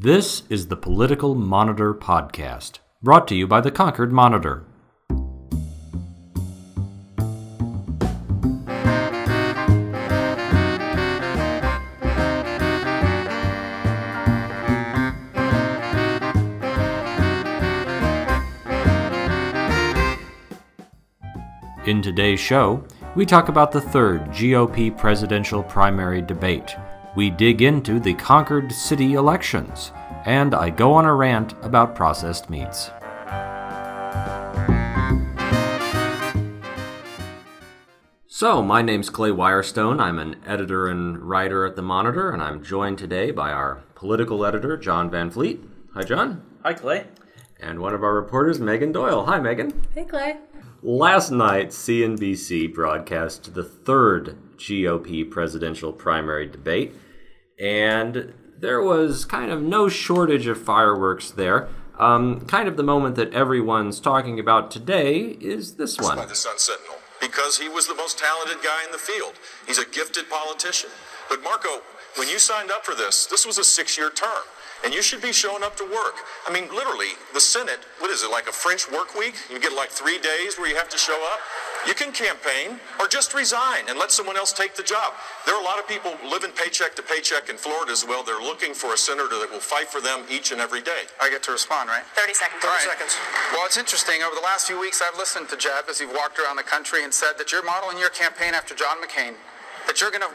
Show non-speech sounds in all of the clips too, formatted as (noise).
This is the Political Monitor Podcast, brought to you by the Concord Monitor. In today's show, we talk about the third GOP presidential primary debate. We dig into the Concord city elections, and I go on a rant about processed meats. So, my name's Clay Wirestone. I'm an editor and writer at the Monitor, and I'm joined today by our political editor, Jon Van Fleet. Hi, Jon. Hi, Clay. And one of our reporters, Megan Doyle. Hi, Megan. Hey, Clay. Last night, CNBC broadcast the third GOP presidential primary debate, and there was kind of no shortage of fireworks there. Um, kind of the moment that everyone's talking about today is this one. by the Sun Sentinel because he was the most talented guy in the field. He's a gifted politician. But Marco, when you signed up for this, this was a six-year term. And you should be showing up to work. I mean, literally, the Senate, what is it, like a French work week? You get like three days where you have to show up? You can campaign or just resign and let someone else take the job. There are a lot of people living paycheck to paycheck in Florida as well. They're looking for a senator that will fight for them each and every day. I get to respond, right? 30 seconds. All right. Well, it's interesting. Over the last few weeks, I've listened to Jeb as you've walked around the country and said that you're modeling your campaign after John McCain, that you're going to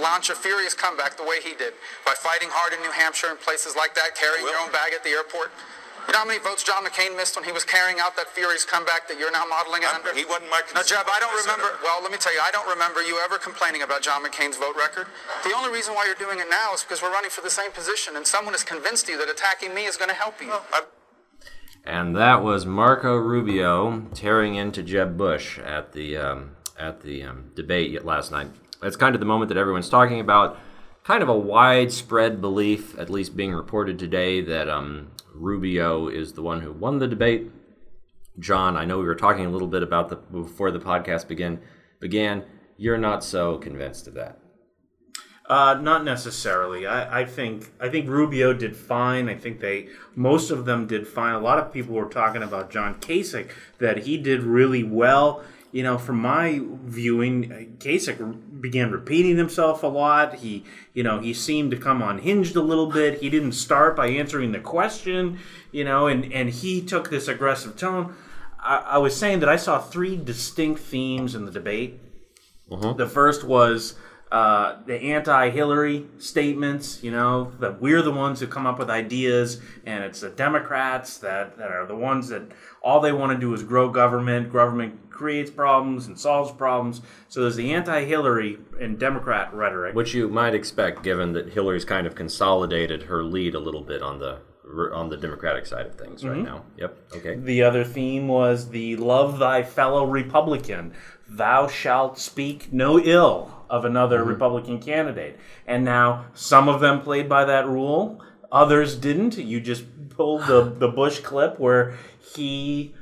launch a furious comeback the way he did by fighting hard in New Hampshire and places like that, carrying your own bag at the airport. You know how many votes John McCain missed when he was carrying out that furious comeback that you're now modeling it I'm- under? he wasn't my No, Jeb, I don't remember. senator. Well, let me tell you, I don't remember you ever complaining about John McCain's vote record. The only reason why you're doing it now is because we're running for the same position, and someone has convinced you that attacking me is going to help you. I, And that was Marco Rubio tearing into Jeb Bush at the um, at the um, debate last night. It's kind of the moment that everyone's talking about. Kind of a widespread belief, at least being reported today, that um, Rubio is the one who won the debate. Jon, I know we were talking a little bit about the before the podcast began. Began, you're not so convinced of that. Uh, not necessarily. I, I think I think Rubio did fine. I think they most of them did fine. A lot of people were talking about John Kasich that he did really well. You know, from my viewing, uh, Kasich began repeating himself a lot. He, you know, he seemed to come unhinged a little bit. He didn't start by answering the question. You know, and and he took this aggressive tone. I, I was saying that I saw three distinct themes in the debate. The first was uh, the anti-Hillary statements. You know that we're the ones who come up with ideas, and it's the Democrats that, that are the ones that all they want to do is grow government. Government creates problems and solves problems. So there's the anti-Hillary and Democrat rhetoric. Which you might expect, given that Hillary's kind of consolidated her lead a little bit on the on the Democratic side of things right now. Yep. Okay. The other theme was the love thy fellow Republican. Thou shalt speak no ill of another Republican candidate. And now some of them played by that rule, others didn't. You just pulled the, the Bush clip where he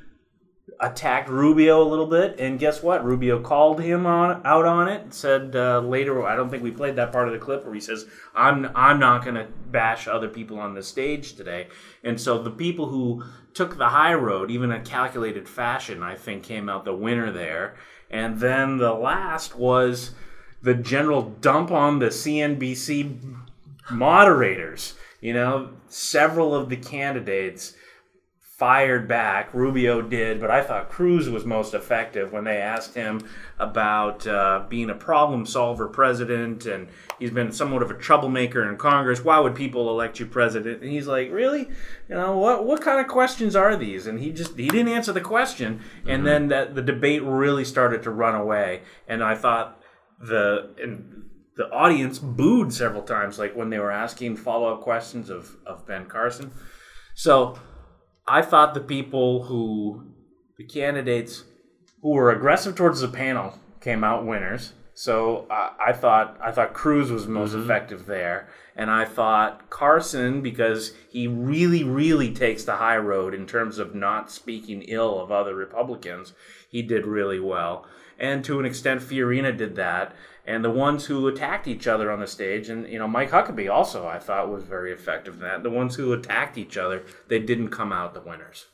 attacked Rubio a little bit, and guess what? Rubio called him on out on it. Said uh, later, I don't think we played that part of the clip where he says, "I'm I'm not going to bash other people on the stage today." And so the people who took the high road, even in a calculated fashion, I think came out the winner there. And then the last was the general dump on the CNBC moderators. You know, several of the candidates fired back. Rubio did, but I thought Cruz was most effective when they asked him about uh, being a problem solver president, and he's been somewhat of a troublemaker in Congress. Why would people elect you president? And he's like, really? You know what? What kind of questions are these? And he just he didn't answer the question, and then that the debate really started to run away. And I thought the and the audience booed several times, like when they were asking follow up questions of of Ben Carson. So. I thought the people who, the candidates who were aggressive towards the panel came out winners. So uh, I thought I thought Cruz was most effective there, and I thought Carson because he really really takes the high road in terms of not speaking ill of other Republicans. He did really well, and to an extent, Fiorina did that. And the ones who attacked each other on the stage, and you know Mike Huckabee also I thought was very effective in that. The ones who attacked each other, they didn't come out the winners.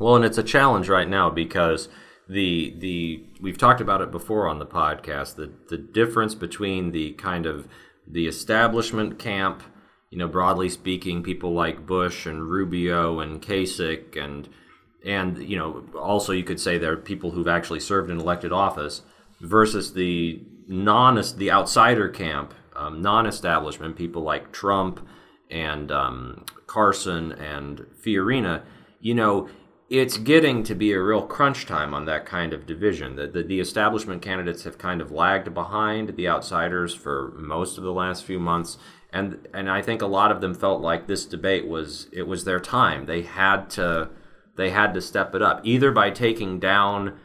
Well, and it's a challenge right now because the the we've talked about it before on the podcast the the difference between the kind of the establishment camp, you know, broadly speaking, people like Bush and Rubio and Kasich and and you know also you could say there are people who've actually served in elected office versus the non the outsider camp, um, non-establishment people like Trump and um, Carson and Fiorina. You know, it's getting to be a real crunch time on that kind of division. The, the, the establishment candidates have kind of lagged behind the outsiders for most of the last few months, and and I think a lot of them felt like this debate was it was their time. They had to they had to step it up either by taking down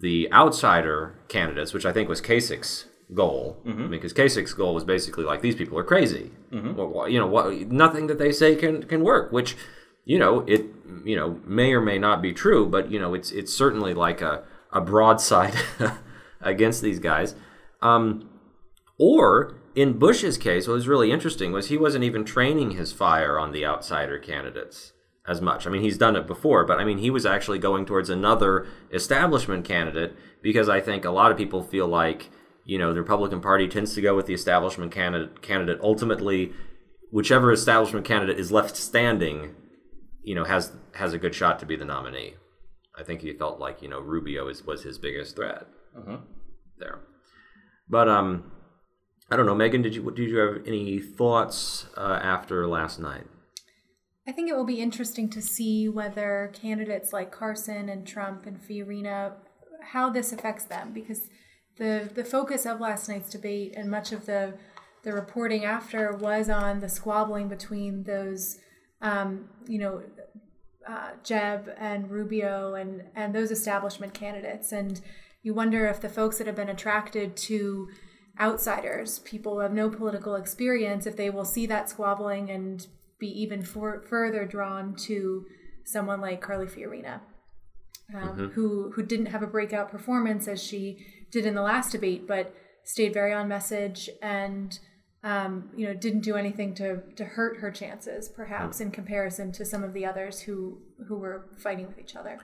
the outsider candidates, which I think was Kasich's goal. I mean, because Kasich's goal was basically like these people are crazy. Well, you know, what, nothing that they say can can work. Which, you know, it you know may or may not be true, but you know, it's it's certainly like a a broadside (laughs) against these guys. Um, or in Bush's case, what was really interesting was he wasn't even training his fire on the outsider candidates as much. I mean, he's done it before, but I mean, he was actually going towards another establishment candidate because I think a lot of people feel like, you know, the Republican Party tends to go with the establishment candidate. Candidate ultimately, whichever establishment candidate is left standing, you know, has has a good shot to be the nominee. I think he felt like you know Rubio is, was his biggest threat there. But um, I don't know, Megan. Did you did you have any thoughts uh, after last night? I think it will be interesting to see whether candidates like Carson and Trump and Fiorina, how this affects them, because the the focus of last night's debate and much of the the reporting after was on the squabbling between those, um, you know, uh, Jeb and Rubio and and those establishment candidates, and you wonder if the folks that have been attracted to outsiders, people who have no political experience, if they will see that squabbling and be even for, further drawn to someone like Carly Fiorina, um, who who didn't have a breakout performance as she did in the last debate, but stayed very on message and um, you know didn't do anything to to hurt her chances, perhaps in comparison to some of the others who who were fighting with each other.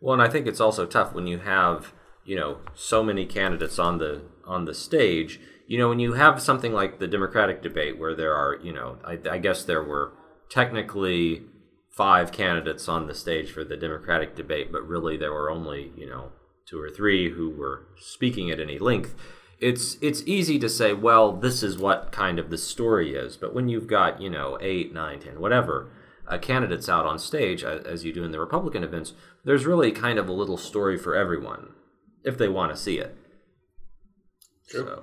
Well, and I think it's also tough when you have you know so many candidates on the on the stage. You know, when you have something like the Democratic debate, where there are you know, I, I guess there were technically five candidates on the stage for the Democratic debate, but really there were only you know two or three who were speaking at any length. It's it's easy to say, well, this is what kind of the story is, but when you've got you know eight, nine, ten, whatever uh, candidates out on stage, uh, as you do in the Republican events, there's really kind of a little story for everyone if they want to see it. True. So,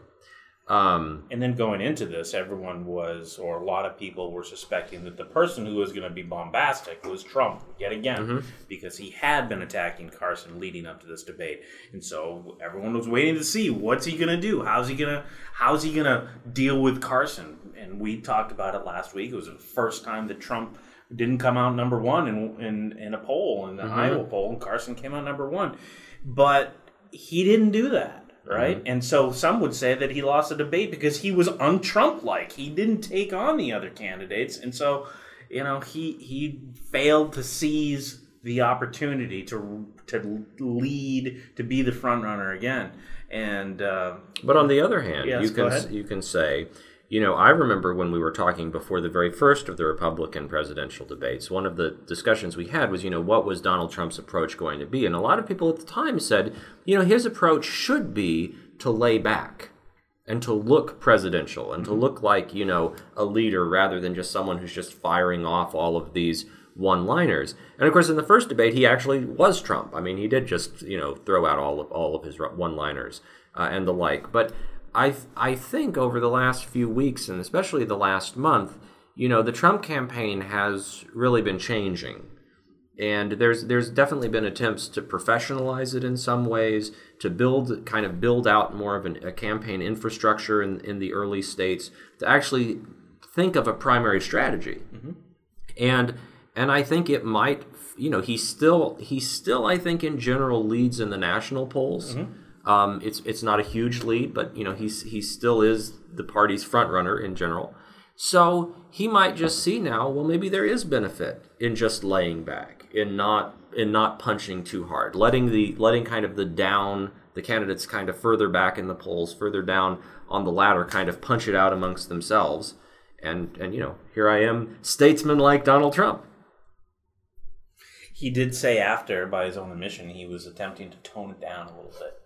um, And then going into this, everyone was, or a lot of people were suspecting that the person who was going to be bombastic was Trump yet again, because he had been attacking Carson leading up to this debate, and so everyone was waiting to see what's he going to do, how's he going to, how's he going to deal with Carson, and we talked about it last week. It was the first time that Trump didn't come out number one in in, in a poll in the Iowa poll, and Carson came out number one, but he didn't do that right? And so some would say that he lost the debate because he was un-Trump like. He didn't take on the other candidates, and so you know he he failed to seize the opportunity to to lead to be the front runner again. And uh, But on the other hand, Yes, you can you can say, you know, I remember when we were talking before the very first of the Republican presidential debates. One of the discussions we had was, you know, what was Donald Trump's approach going to be? And a lot of people at the time said, you know, his approach should be to lay back and to look presidential and to Mm-hmm. look like, you know, a leader rather than just someone who's just firing off all of these one-liners. And of course, in the first debate, he actually was Trump. I mean, he did just, you know, throw out all of all of his one-liners uh, and the like. But I I think over the last few weeks and especially the last month, you know, the Trump campaign has really been changing. And there's there's definitely been attempts to professionalize it in some ways, to build kind of build out more of an, a campaign infrastructure in in the early states to actually think of a primary strategy, mm-hmm. and and I think it might you know he still he still I think in general leads in the national polls. Mm-hmm. Um, it's it's not a huge lead, but you know he's he still is the party's front runner in general. So he might just see now, well, maybe there is benefit in just laying back, in not in not punching too hard, letting the letting kind of the down the candidates kind of further back in the polls, further down on the ladder, kind of punch it out amongst themselves. And and you know, here I am, statesman like Donald Trump. He did say after, by his own admission, he was attempting to tone it down a little bit.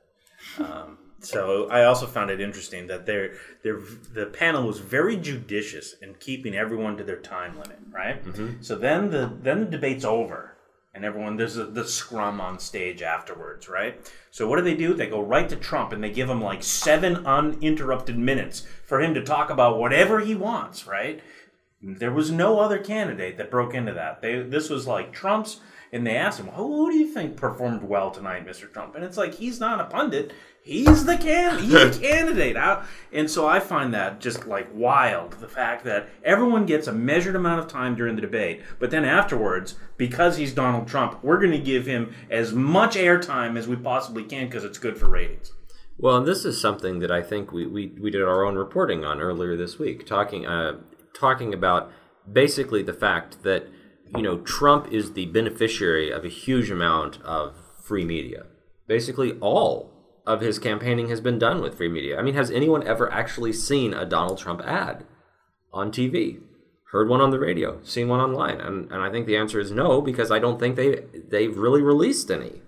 Um, so I also found it interesting that they're, they're, the panel was very judicious in keeping everyone to their time limit, right? So then the then the debate's over, and everyone there's a, the scrum on stage afterwards, right? So what do they do? They go right to Trump and they give him like seven uninterrupted minutes for him to talk about whatever he wants, right? There was no other candidate that broke into that. They this was like Trump's, and they asked him, "Who, who do you think performed well tonight, Mr. Trump?" And it's like he's not a pundit; he's the can he's a (laughs) candidate. I, and so I find that just like wild. The fact that everyone gets a measured amount of time during the debate, but then afterwards, because he's Donald Trump, we're going to give him as much airtime as we possibly can because it's good for ratings. Well, and this is something that I think we, we, we did our own reporting on earlier this week, talking uh, talking about basically the fact that you know Trump is the beneficiary of a huge amount of free media. Basically, all of his campaigning has been done with free media. I mean, has anyone ever actually seen a Donald Trump ad on TV? Heard one on the radio, seen one online, and, and I think the answer is no because I don't think they they've really released any.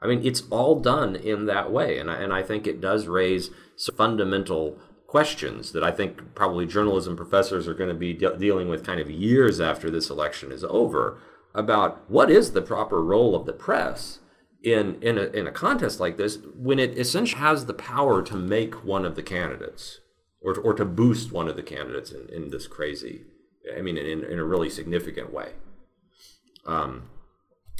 I mean, it's all done in that way, and I, and I think it does raise some fundamental questions that I think probably journalism professors are going to be de- dealing with kind of years after this election is over about what is the proper role of the press in in a, in a contest like this when it essentially has the power to make one of the candidates or to, or to boost one of the candidates in, in this crazy, I mean, in, in a really significant way. Um,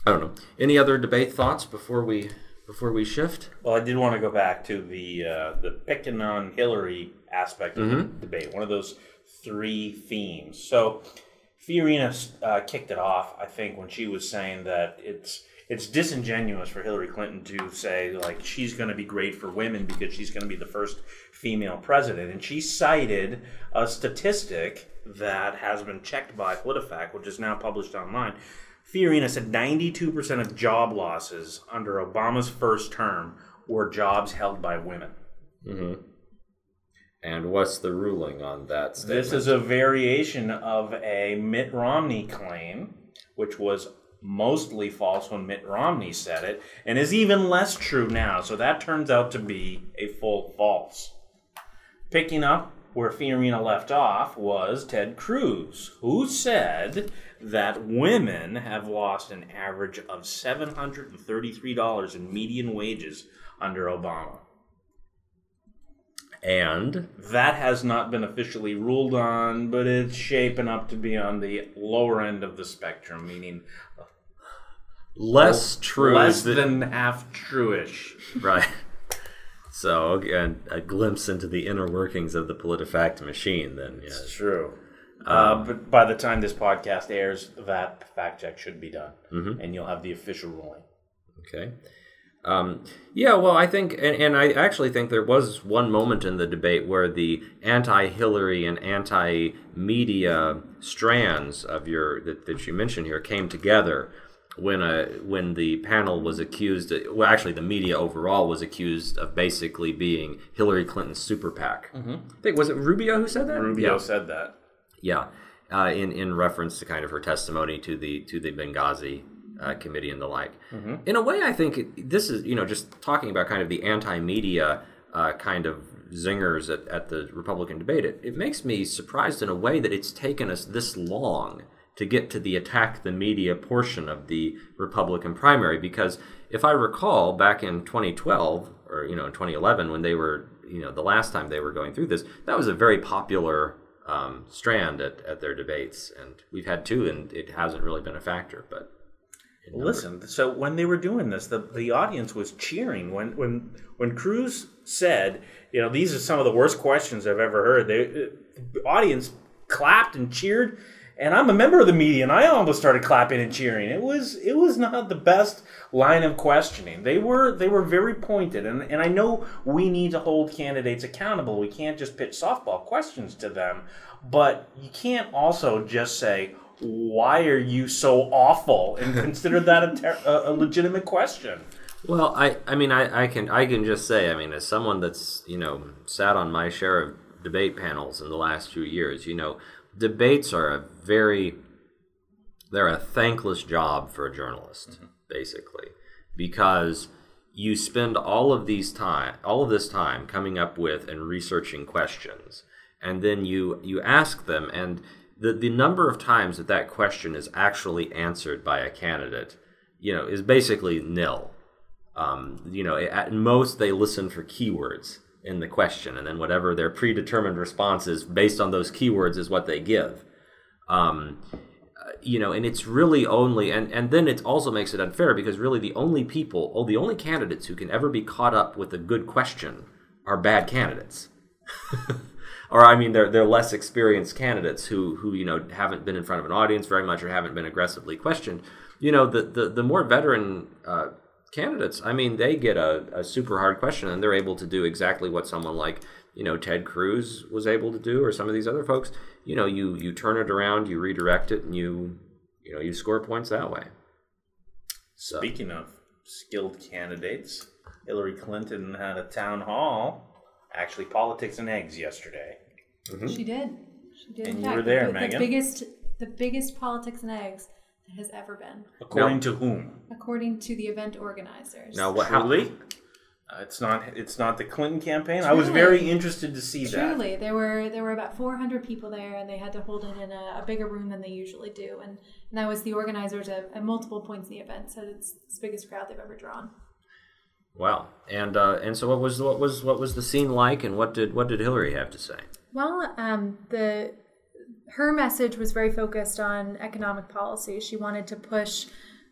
I don't know. Any other debate thoughts before we before we shift? Well, I did want to go back to the uh, the picking on Hillary aspect of the debate. One of those three themes. So, Fiorina uh, kicked it off. I think when she was saying that it's it's disingenuous for Hillary Clinton to say like she's going to be great for women because she's going to be the first female president, and she cited a statistic that has been checked by PolitiFact, which is now published online. Fiorina said 92% of job losses under Obama's first term were jobs held by women. Mm-hmm. And what's the ruling on that statement? This is a variation of a Mitt Romney claim, which was mostly false when Mitt Romney said it, and is even less true now. So that turns out to be a full false. Picking up where Fiorina left off was Ted Cruz, who said that women have lost an average of $733 in median wages under Obama. and That has not been officially ruled on, but it's shaping up to be on the lower end of the spectrum, meaning less true less than, than half truish. right. So again, a glimpse into the inner workings of the PolitiFact machine. Then, yes. True. uh, but by the time this podcast airs, that fact check should be done, and you'll have the official ruling. Okay. Um, yeah, well, I think, and, and I actually think there was one moment in the debate where the anti-Hillary and anti-media strands of your that, that you mentioned here came together when a when the panel was accused. Well, actually, the media overall was accused of basically being Hillary Clinton's super PAC. I think was it Rubio who said that? Rubio Yeah. said that. Yeah, uh, in in reference to kind of her testimony to the to the Benghazi uh, committee and the like. In a way, I think it, this is you know just talking about kind of the anti-media uh, kind of zingers at, at the Republican debate. It, it makes me surprised in a way that it's taken us this long to get to the attack the media portion of the Republican primary because if I recall back in 2012 or you know in 2011 when they were you know the last time they were going through this that was a very popular um, strand at, at their debates and we've had two and it hasn't really been a factor but Listen, so when they were doing this, the, the audience was cheering. When when when Cruz said, you know, these are some of the worst questions I've ever heard. They, the audience clapped and cheered, and I'm a member of the media, and I almost started clapping and cheering. It was it was not the best line of questioning. They were they were very pointed, and and I know we need to hold candidates accountable. We can't just pitch softball questions to them, but you can't also just say why are you so awful and (laughs) consider that a, ter- a, a legitimate question Well, I, I mean, I, I can, I can just say, I mean, as someone that's, you know, sat on my share of debate panels in the last few years, you know, debates are a very, they're a thankless job for a journalist, basically, because you spend all of these time, all of this time coming up with and researching questions, and then you, you ask them, and the, the number of times that that question is actually answered by a candidate, you know, is basically nil. Um, you know, at most they listen for keywords in the question, and then whatever their predetermined response is based on those keywords is what they give. Um, uh, you know, and it's really only, and, and then it also makes it unfair because really the only people, oh, the only candidates who can ever be caught up with a good question are bad candidates. (laughs) or I mean, they're they're less experienced candidates who who you know haven't been in front of an audience very much or haven't been aggressively questioned. You know, the the, the more veteran uh, candidates, I mean, they get a, a super hard question and they're able to do exactly what someone like you know Ted Cruz was able to do, or some of these other folks. You know, you you turn it around, you redirect it, and you you know you score points that way. So speaking of skilled candidates hillary clinton had a town hall actually politics and eggs yesterday She did. She did. And you were there, the, Megan. The biggest, the biggest politics and eggs that has ever been, according Now- to whom according to the event organizers. now what? How, truly uh, it's not it's not the clinton campaign i was very interested to see that Truly, there were there were about 400 people there, and they had to hold it in a, a bigger room than they usually do, and, and that was the organizers at, at multiple points in the event. So it's, it's the biggest crowd they've ever drawn. Wow. And uh, and so what was what was what was the scene like, and what did what did Hillary have to say? Well, um, the her message was very focused on economic policy. She wanted to push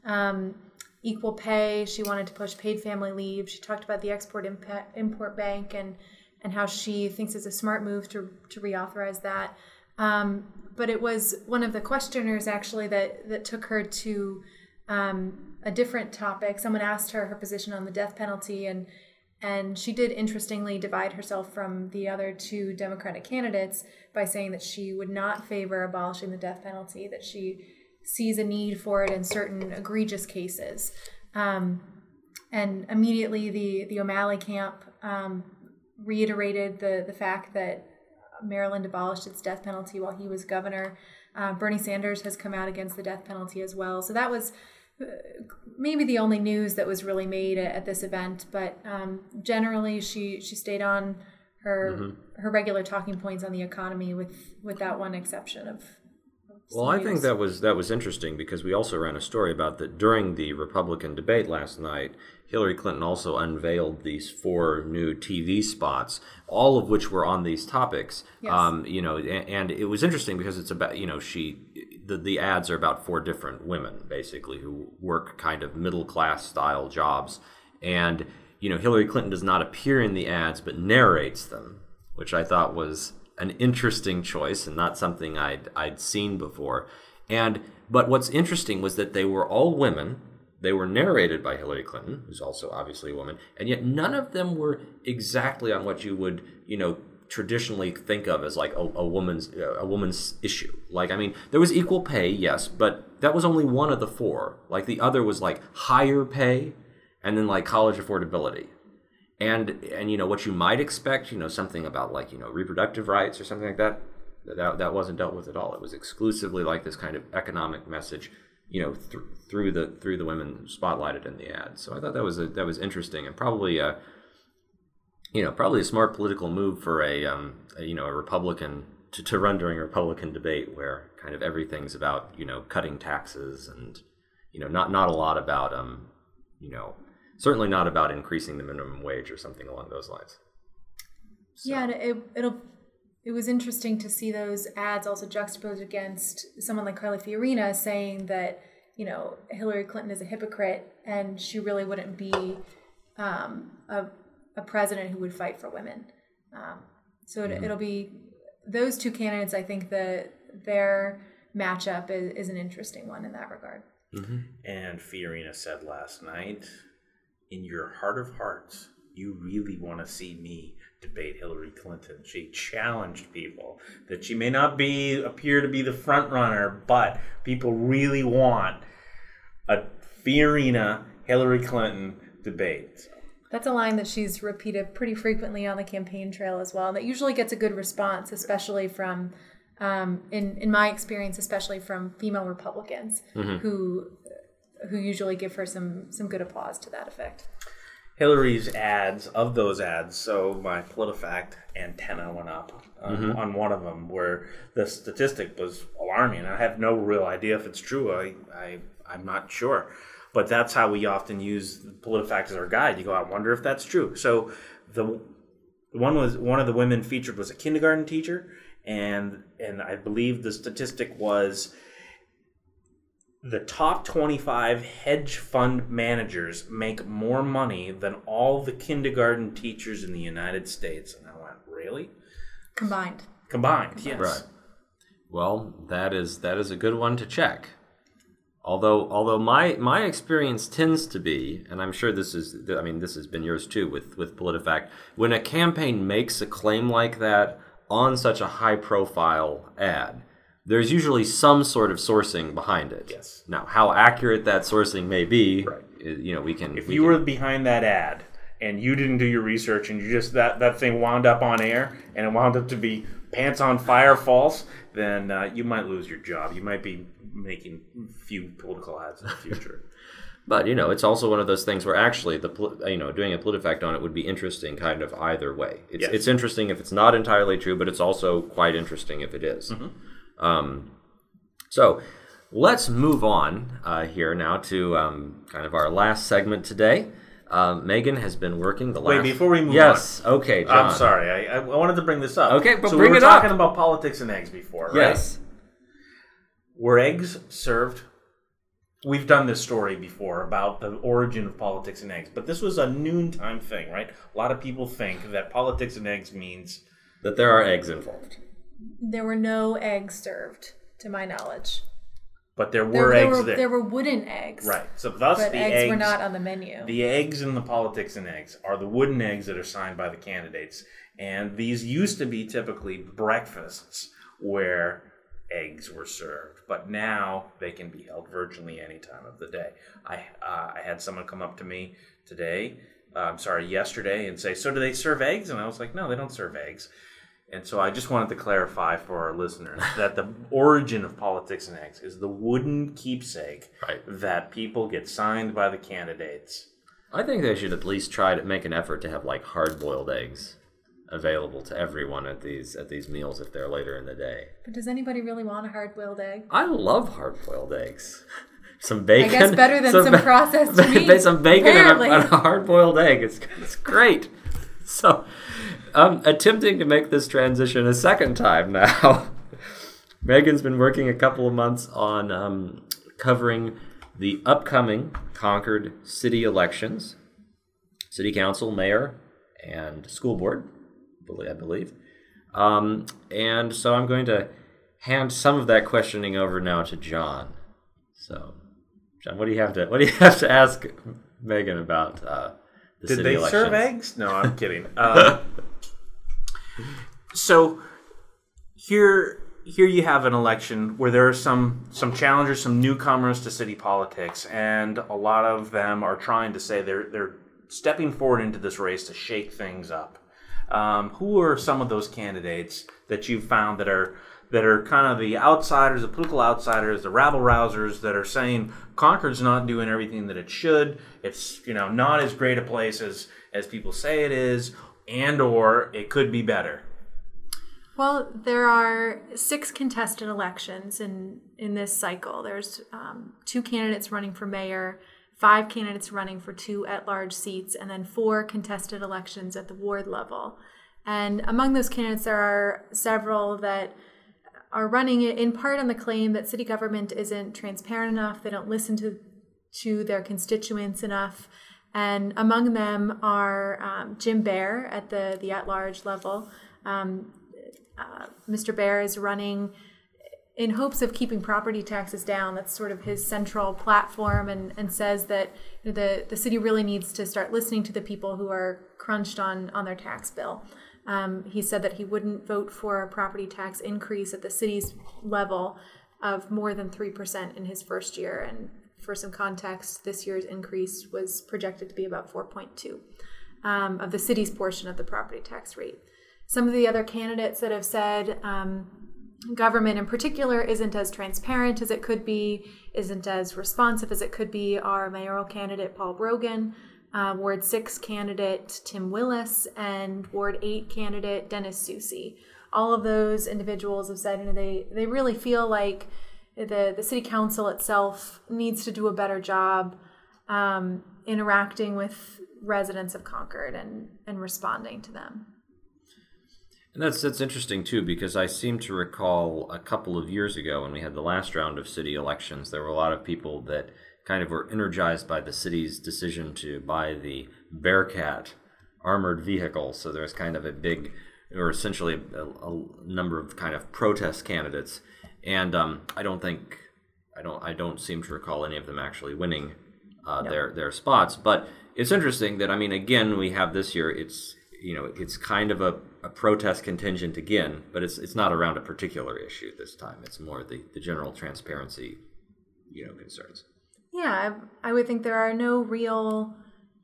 um, equal pay. She wanted to push paid family leave. She talked about the export import bank and and how she thinks it's a smart move to to reauthorize that. Um, but it was one of the questioners actually that that took her to um, a different topic. Someone asked her her position on the death penalty, and and she did interestingly divide herself from the other two Democratic candidates by saying that she would not favor abolishing the death penalty, that she sees a need for it in certain egregious cases. Um, and immediately, the the O'Malley camp um, reiterated the the fact that Maryland abolished its death penalty while he was governor. Uh, Bernie Sanders has come out against the death penalty as well. So that was maybe the only news that was really made at, at this event. But um, generally, she she stayed on her her regular talking points on the economy, with with that one exception of. Well, I think that was that was interesting because we also ran a story about that during the Republican debate last night. Hillary Clinton also unveiled these four new TV spots, all of which were on these topics. Yes. Um, you know, and, and it was interesting because it's about you know she the the ads are about four different women basically who work kind of middle class style jobs, and you know Hillary Clinton does not appear in the ads but narrates them, which I thought was an interesting choice and not something I'd I'd seen before. And but what's interesting was that they were all women. They were narrated by Hillary Clinton, who's also obviously a woman, and yet none of them were exactly on what you would, you know, traditionally think of as like a, a woman's uh, a woman's issue. Like I mean, there was equal pay, yes, but that was only one of the four. Like the other was like higher pay, and then like college affordability and and you know what you might expect you know something about like you know reproductive rights or something like that that that wasn't dealt with at all it was exclusively like this kind of economic message you know th- through the through the women spotlighted in the ad so i thought that was a, that was interesting and probably a you know probably a smart political move for a, um, a you know a republican to, to run during a republican debate where kind of everything's about you know cutting taxes and you know not not a lot about um you know certainly not about increasing the minimum wage or something along those lines. So- Yeah, it, it'll. It was interesting to see those ads also juxtaposed against someone like Carly Fiorina saying that you know Hillary Clinton is a hypocrite and she really wouldn't be um, a, a president who would fight for women. Um, so it, it'll be those two candidates. I think that their matchup is, is an interesting one in that regard. And Fiorina said last night, in your heart of hearts, you really want to see me debate Hillary Clinton. She challenged people that she may not be appear to be the front runner, but people really want a Fiorina Hillary Clinton debate. That's a line that she's repeated pretty frequently on the campaign trail as well. And that usually gets a good response, especially from, um, in in my experience, especially from female Republicans who who usually give her some some good applause to that effect. Hillary's ads of those ads. So my PolitiFact antenna went up um, on one of them, where the statistic was alarming. I have no real idea if it's true. I, I I'm not sure, but that's how we often use PolitiFact as our guide. You go, I wonder if that's true. So the the one was one of the women featured was a kindergarten teacher, and and I believe the statistic was the top 25 hedge fund managers make more money than all the kindergarten teachers in the United States. And I went, really? Combined. Combined, yes. Right. Well, that is that is a good one to check. Although although my my experience tends to be, and I'm sure this is I mean this has been yours too with with PolitiFact, when a campaign makes a claim like that on such a high profile ad, there's usually some sort of sourcing behind it. Yes. Now, how accurate that sourcing may be, Right. you know, we can. If we you can- were behind that ad and you didn't do your research and you just that that thing wound up on air and it wound up to be pants on fire false, then uh, you might lose your job. You might be making few political ads in the future. (laughs) But you know, it's also one of those things where actually the you know doing a PolitiFact on it would be interesting, kind of either way. It's Yes. it's interesting if it's not entirely true, but it's also quite interesting if it is. Mm-hmm. Um, so let's move on uh, here now to um, kind of our last segment today. Uh, Megan has been working the last. Wait, before we move yes, okay, Jon. I'm sorry. I, I wanted to bring this up. Okay, but so bring we were it up. talking about politics and eggs before, right? Yes, Were eggs served? We've done this story before about the origin of politics and eggs, but this was a noontime thing, right? A lot of people think that politics and eggs means that there are eggs involved. There were no eggs served, to my knowledge. but there There, were there eggs were there. there were wooden eggs, right. So thus But the eggs, eggs were not on the menu. The eggs in the politics and eggs are the wooden eggs that are signed by the candidates. And these used to be typically breakfasts where eggs were served. But now they can be held virtually any time of the day. I, uh, I had someone come up to me today, uh, I'm sorry, yesterday, and say, So do they serve eggs? And I was like, No, they don't serve eggs. And so I just wanted to clarify for our listeners (laughs) that the origin of politics and eggs is the wooden keepsake Right. that people get signed by the candidates. I think they should at least try to make an effort to have like hard-boiled eggs available to everyone at these at these meals if they're later in the day. but does anybody really want a hard boiled egg? I love hard-boiled eggs. (laughs) Some bacon. I guess better than some ba- processed (laughs) ba- meat, Some bacon and a, apparently. and a hard-boiled egg. It's, it's great. (laughs) So, I'm attempting to make this transition a second time now. Megan's been working a couple of months on um, covering the upcoming Concord city elections, city council, mayor, and school board, I believe. Um, and so I'm going to hand some of that questioning over now to Jon. So, Jon, what do you have to what do you have to ask Megan about uh, the Did city they elections? serve eggs? No, I'm (laughs) kidding. Uh, so here, here you have an election where there are some some challengers, some newcomers to city politics, and a lot of them are trying to say they're they're stepping forward into this race to shake things up. Um, who are some of those candidates that you've found that are that are kind of the outsiders, the political outsiders, the rabble rousers that are saying Concord's not doing everything that it should. It's you know not as great a place as as people say it is, and or it could be better. Well, there are six contested elections in in this cycle. There's um, two candidates running for mayor, five candidates running for two at-large seats, and then four contested elections at the ward level. And among those candidates, there are several that are running it in part on the claim that city government isn't transparent enough. They don't listen to to their constituents enough. And among them are um, Jim Bear at the, the at large level. Um, uh, Mr. Bear is running in hopes of keeping property taxes down. That's sort of his central platform, and, and says that you know, the, the city really needs to start listening to the people who are crunched on, on their tax bill. Um, he said that he wouldn't vote for a property tax increase at the city's level of more than 3% in his first year. And for some context, this year's increase was projected to be about 4.2 um, of the city's portion of the property tax rate. Some of the other candidates that have said um, government in particular isn't as transparent as it could be, isn't as responsive as it could be Our mayoral candidate Paul Brogan, uh, Ward 6 candidate Tim Willis, and Ward 8 candidate Dennis Soucy. All of those individuals have said you know, they, they really feel like the, the city council itself needs to do a better job um, interacting with residents of Concord and, and responding to them. And that's that's interesting too because I seem to recall a couple of years ago when we had the last round of city elections, there were a lot of people that kind of were energized by the city's decision to buy the Bearcat armored vehicle. So there's kind of a big, or essentially a, a number of kind of protest candidates, and um, I don't think I don't I don't seem to recall any of them actually winning uh, no. their their spots. But it's interesting that I mean again we have this year it's you know it's kind of a, a protest contingent again, but it's it's not around a particular issue this time. It's more the the general transparency you know concerns. Yeah, I, I would think there are no real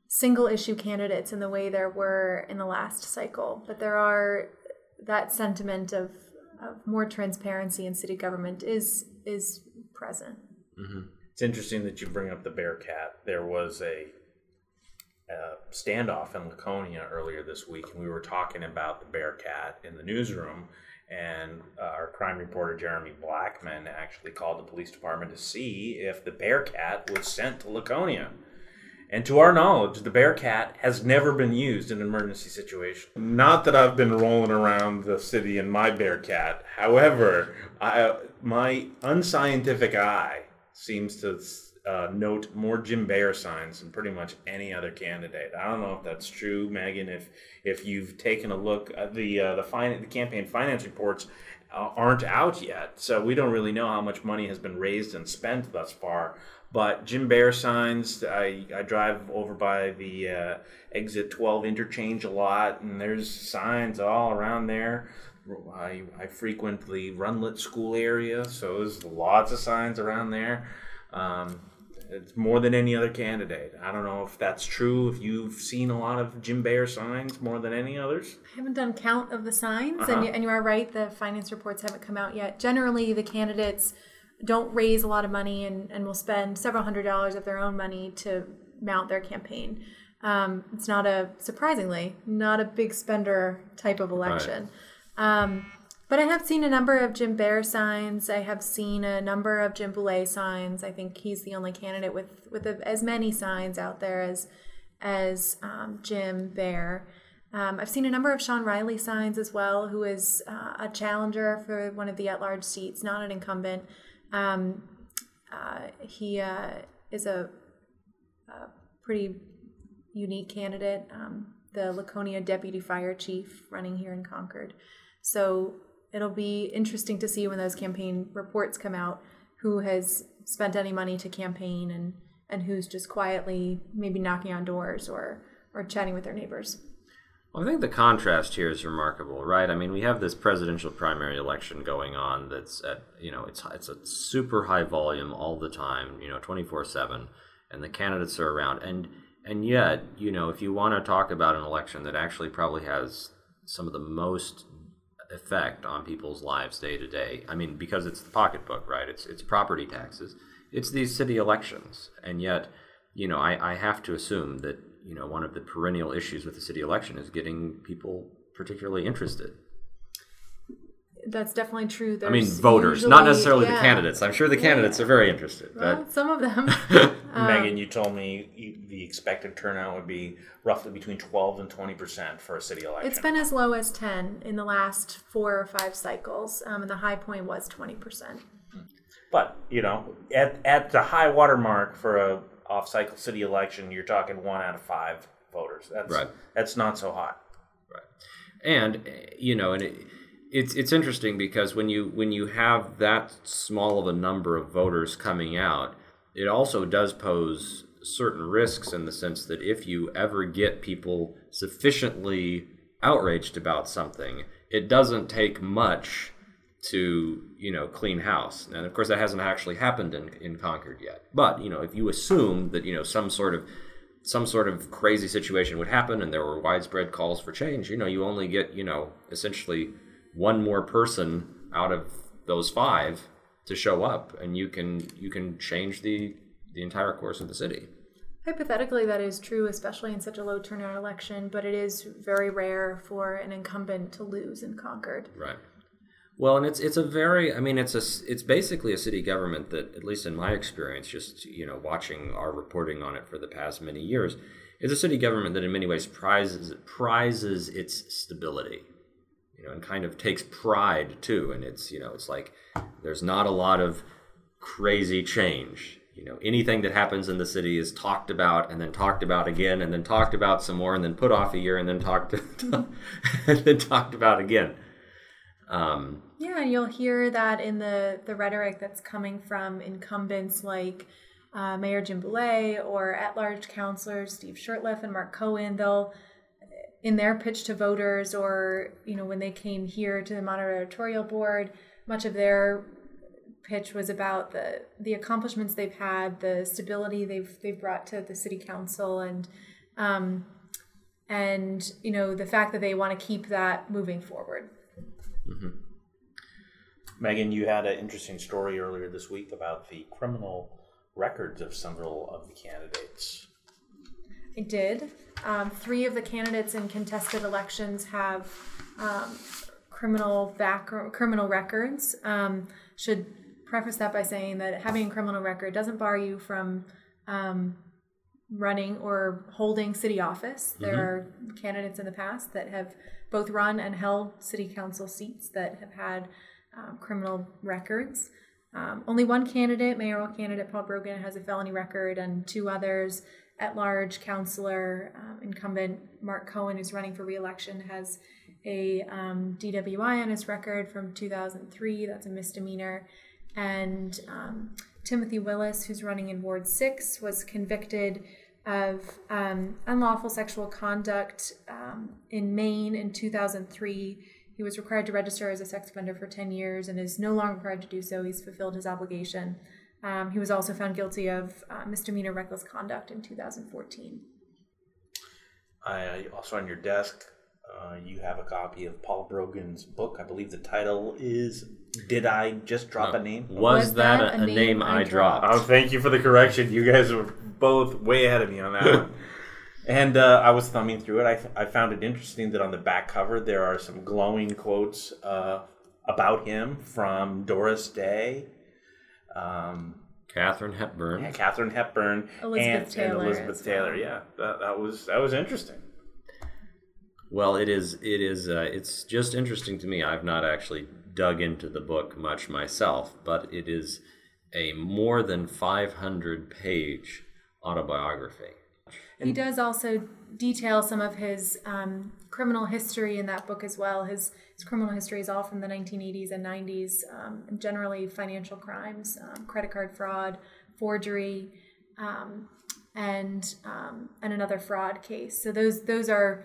single issue candidates in the way there were in the last cycle, but there are that sentiment of, of more transparency in city government is is present. Mm-hmm. It's interesting that you bring up the bear cat. There was a, standoff in Laconia earlier this week, and we were talking about the Bearcat in the newsroom and uh, our crime reporter Jeremy Blackman actually called the police department to see if the Bearcat was sent to Laconia. And to our knowledge, the Bearcat has never been used in an emergency situation. Not that I've been rolling around the city in my Bearcat. However, I, my unscientific eye seems to uh, note more Jim Bear signs than pretty much any other candidate. I don't know if that's true, Megan. If if you've taken a look at the uh, the, fin- the campaign finance reports uh, aren't out yet, so we don't really know how much money has been raised and spent thus far. But Jim Bear signs, I, I drive over by the uh, exit 12 interchange a lot, and there's signs all around there. I, I frequent the Rundlett School area, so there's lots of signs around there. Um, it's more than any other candidate. I don't know if that's true. If you've seen a lot of Jim Bear signs more than any others, I haven't done count of the signs, uh-huh. and, you, and you are right. The finance reports haven't come out yet. Generally, the candidates don't raise a lot of money and, and will spend several hundred dollars of their own money to mount their campaign. Um, it's not a surprisingly not a big spender type of election. Right. Um, but I have seen a number of Jim Bear signs. I have seen a number of Jim Bouley signs. I think he's the only candidate with with a, as many signs out there as as um, Jim Bear. Um, I've seen a number of Sean Riley signs as well, who is uh, a challenger for one of the at-large seats, not an incumbent. Um, uh, he uh, is a, a, pretty unique candidate, um, the Laconia deputy fire chief running here in Concord. So it'll be interesting to see when those campaign reports come out who has spent any money to campaign and and who's just quietly maybe knocking on doors or or chatting with their neighbors. Well, I think the contrast here is remarkable, right? I mean, we have this presidential primary election going on that's at, you know, it's it's a super high volume all the time, you know, 24/7, and the candidates are around and and yet, you know, if you want to talk about an election that actually probably has some of the most effect on people's lives day to day. I mean, because it's the pocketbook, right? It's it's property taxes. It's these city elections, and yet, you know, I, I have to assume that you know one of the perennial issues with the city election is getting people particularly interested. that's definitely true. I mean, There's voters, not usually- necessarily the candidates. I'm sure the candidates are very interested, Well, but some of them. (laughs) Megan, you told me you, the expected turnout would be roughly between 12 and 20 percent for a city election. it's been as low as 10 in the last four or five cycles, um, and the high point was 20%. But you know, at at the high water mark for a off-cycle city election, you're talking one out of five voters. That's Right. that's not so hot. Right. And you know, and it, it's it's interesting because when you when you have that small of a number of voters coming out, it also does pose certain risks in the sense that if you ever get people sufficiently outraged about something, it doesn't take much to you know clean house. And of course that hasn't actually happened in, in concord yet. But you know if you assume that you know some sort of some sort of crazy situation would happen and there were widespread calls for change you know you only get you know essentially one more person out of those five to show up and you can you can change the the entire course of the city Hypothetically, that is true, especially in such a low turnout election, but it is very rare for an incumbent to lose in Concord. Right. Well, and it's it's a very I mean it's a it's basically a city government that at least in my experience just you know watching our reporting on it for the past many years is a city government that in many ways prizes prizes its stability. You know, and kind of takes pride too and it's you know it's like there's not a lot of crazy change. You know, anything that happens in the city is talked about and then talked about again and then talked about some more and then put off a year and then talked (laughs) and then talked about again. Um, Yeah, and you'll hear that in the, the rhetoric that's coming from incumbents like uh, Mayor Jim Bouley or at large councilors Steve Shurtleff and Mark Cohen. They'll, in their pitch to voters or, you know, when they came here to the moderatorial board, much of their pitch was about the the accomplishments they've had, the stability they've they've brought to the city council, and um, and you know the fact that they want to keep that moving forward. Megan, you had an interesting story earlier this week about the criminal records of several of the candidates. I did. Um, three of the candidates in contested elections have um, criminal criminal records. Um, should preface that by saying that having a criminal record doesn't bar you from um, running or holding city office. There are candidates in the past that have both run and held city council seats that have had um, criminal records. Um, only one candidate, mayoral candidate Paul Brogan, has a felony record, and two others, at large councilor, um, incumbent Mark Cohen, who's running for reelection, has a um, DWI on his record from 2003. That's a misdemeanor. And um, Timothy Willis, who's running in Ward 6, was convicted of um, unlawful sexual conduct um, in Maine in 2003. He was required to register as a sex offender for 10 years and is no longer required to do so. He's fulfilled his obligation. Um, he was also found guilty of uh, misdemeanor reckless conduct in 2014. I also on your desk, uh, you have a copy of Paul Brogan's book. I believe the title is "Did I Just Drop a Name?" was, Was that, that a, a name, I dropped? Oh, thank you for the correction. You guys were both way ahead of me on that one. (laughs) And uh, I was thumbing through it. I, I found it interesting that on the back cover there are some glowing quotes uh, about him from Doris Day, um, Katharine Hepburn. yeah, Katharine Hepburn, Elizabeth and, Taylor and Elizabeth as Taylor. Yeah, that, that was that was interesting. Well, it is. It is. Uh, it's just interesting to me. I've not actually dug into the book much myself, but it is a more than 500 page autobiography. He does also detail some of his um, criminal history in that book as well. His, criminal history is all from the 1980s and 90s, um, generally financial crimes, um, credit card fraud, forgery, um, and um, and another fraud case. So those those are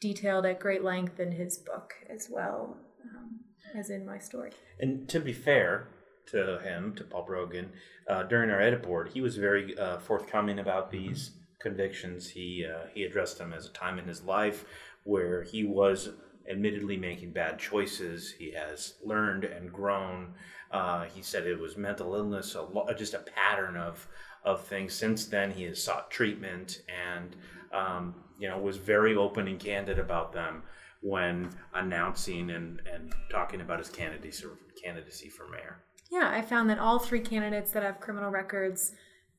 detailed at great length in his book as well um, as in my story. And to be fair to him, to Paul Brogan, uh, during our edit board, he was very uh, forthcoming about these convictions. He uh, he addressed them as a time in his life where he was admittedly making bad choices. He has learned and grown. Uh, he said it was mental illness, a lo- just a pattern of of things. Since then, he has sought treatment and um, you know was very open and candid about them when announcing and, and talking about his candidacy candidacy for mayor. Yeah, I found that all three candidates that have criminal records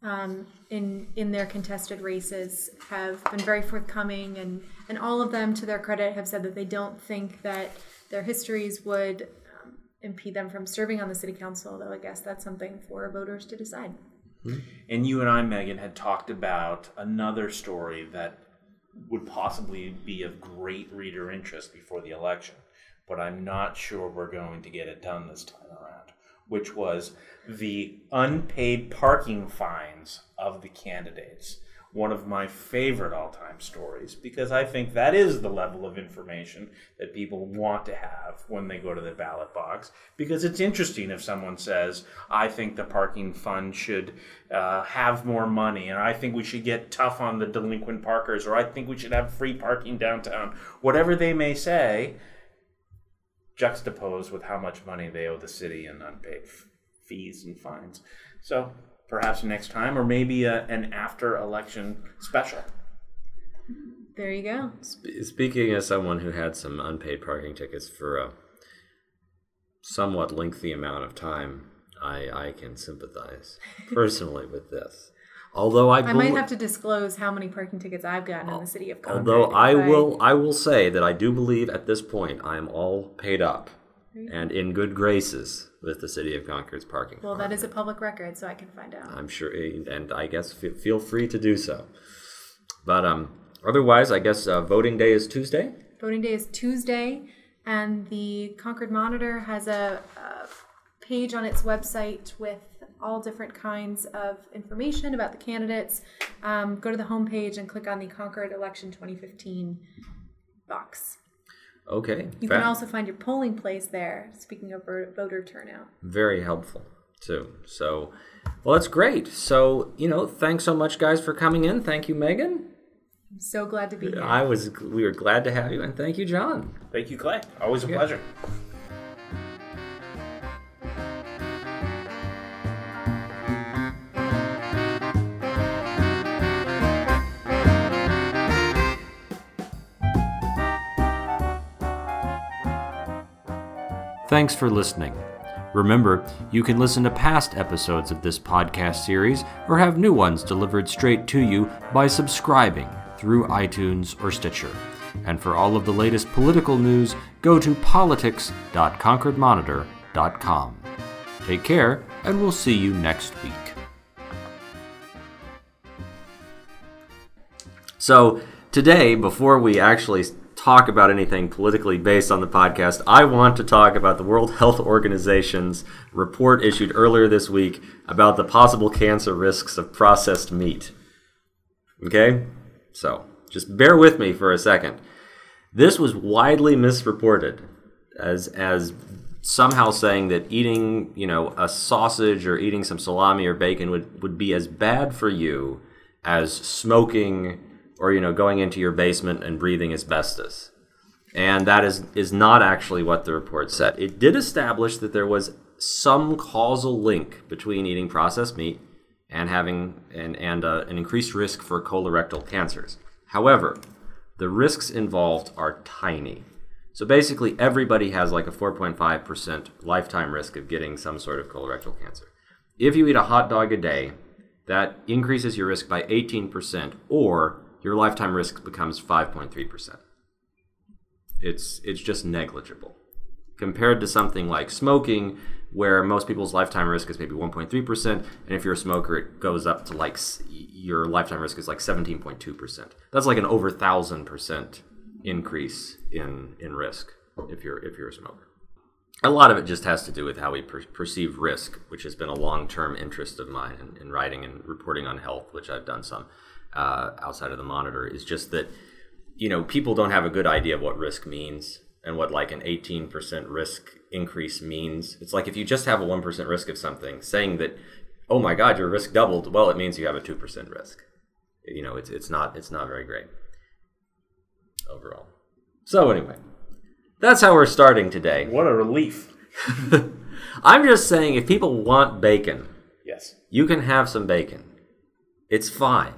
um, in in their contested races have been very forthcoming, and and all of them, to their credit, have said that they don't think that their histories would um, impede them from serving on the city council. Though I guess that's something for voters to decide. And you and I, Megan, had talked about another story that would possibly be of great reader interest before the election, but I'm not sure we're going to get it done this time around, which was the unpaid parking fines of the candidates. One of my favorite all time stories because I think that is the level of information that people want to have when they go to the ballot box. Because it's interesting if someone says, I think the parking fund should uh, have more money, and I think we should get tough on the delinquent parkers, or I think we should have free parking downtown. Whatever they may say, juxtaposed with how much money they owe the city in unpaid f- fees and fines. So perhaps next time, or maybe a, an after election special. There you go. Sp- Speaking as someone who had some unpaid parking tickets for a somewhat lengthy amount of time, I, I can sympathize personally with this. Although I, I might bel- have to disclose how many parking tickets I've gotten in the city of Concord. although I will I will say that I do believe at this point I am all paid up and in good graces with the city of Concord's parking. Well, fund. that is a public record, so I can find out. I'm sure, and I guess feel free to do so. But um, otherwise, I guess uh, voting day is Tuesday. Voting day is Tuesday, and the Concord Monitor has a, a page on its website with all different kinds of information about the candidates. Um, go to the homepage and click on the Concord Election 2015 box. Okay, You fa- can also find your polling place there. Speaking of voter turnout, very helpful too. So, well, that's great. So, you know, thanks so much, guys, for coming in. Thank you, Megan. I'm so glad to be here. I was, we were glad to have you, and thank you, Jon. Thank you, Clay. Always a pleasure. Thanks for listening. Remember, you can listen to past episodes of this podcast series or have new ones delivered straight to you by subscribing through iTunes or Stitcher. And for all of the latest political news, go to politics.concordmonitor.com. Take care, and we'll see you next week. So, today, before we actually talk about anything politically based on the podcast, I want to talk about the World Health Organization's report issued earlier this week about the possible cancer risks of processed meat. Okay? So, just bear with me for a second. This was widely misreported as as somehow saying that eating, you know, a sausage or eating some salami or bacon would, would be as bad for you as smoking or you know going into your basement and breathing asbestos. And that is is not actually what the report said. It did establish that there was some causal link between eating processed meat and having and, and uh, an increased risk for colorectal cancers. However, the risks involved are tiny. So basically, everybody has like a 4.5% lifetime risk of getting some sort of colorectal cancer. If you eat a hot dog a day, that increases your risk by 18%, or your lifetime risk becomes 5.3%. It's, it's just negligible. Compared to something like smoking, where most people's lifetime risk is maybe 1.3%, and if you're a smoker, it goes up to like your lifetime risk is like 17.2%. That's like an over 1,000% increase in, in risk if you're, if you're a smoker. A lot of it just has to do with how we per- perceive risk, which has been a long term interest of mine in, in writing and reporting on health, which I've done some uh, outside of the monitor, is just that, you know, people don't have a good idea of what risk means and what like an 18% risk increase means. It's like if you just have a 1% risk of something, saying that, oh my God, your risk doubled, well, it means you have a 2% risk. You know, it's, it's, not, it's not very great overall. So, anyway, that's how we're starting today. What a relief. (laughs) I'm just saying, if people want bacon, Yes. you can have some bacon. It's fine.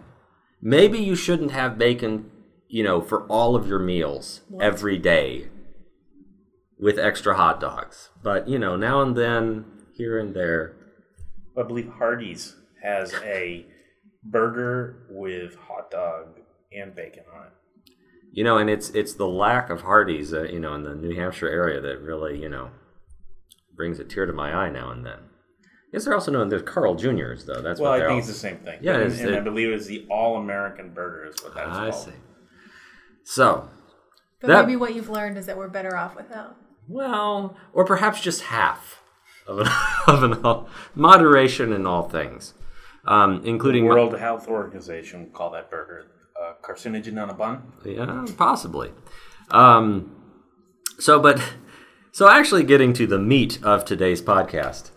Maybe you shouldn't have bacon you know, for all of your meals every day with extra hot dogs. But, you know, now and then, here and there. I believe Hardee's has a burger with hot dog and bacon on it. You know, and it's it's the lack of Hardee's, uh, you know, in the New Hampshire area that really, you know, brings a tear to my eye now and then. Yes, they're also known. There's Carl Juniors, though. That's Well, what I they're think all- it's the same thing. Yeah, and, it's- and I it- believe it's the All American Burger is what that's I called. see. So, But That- maybe what you've learned is that we're better off without. well, or perhaps just half of an, (laughs) of an all, moderation in all things, um, including World Health Organization would call that burger uh, carcinogen on a bun. Yeah, possibly. Um, so, but so actually, getting to the meat of today's podcast.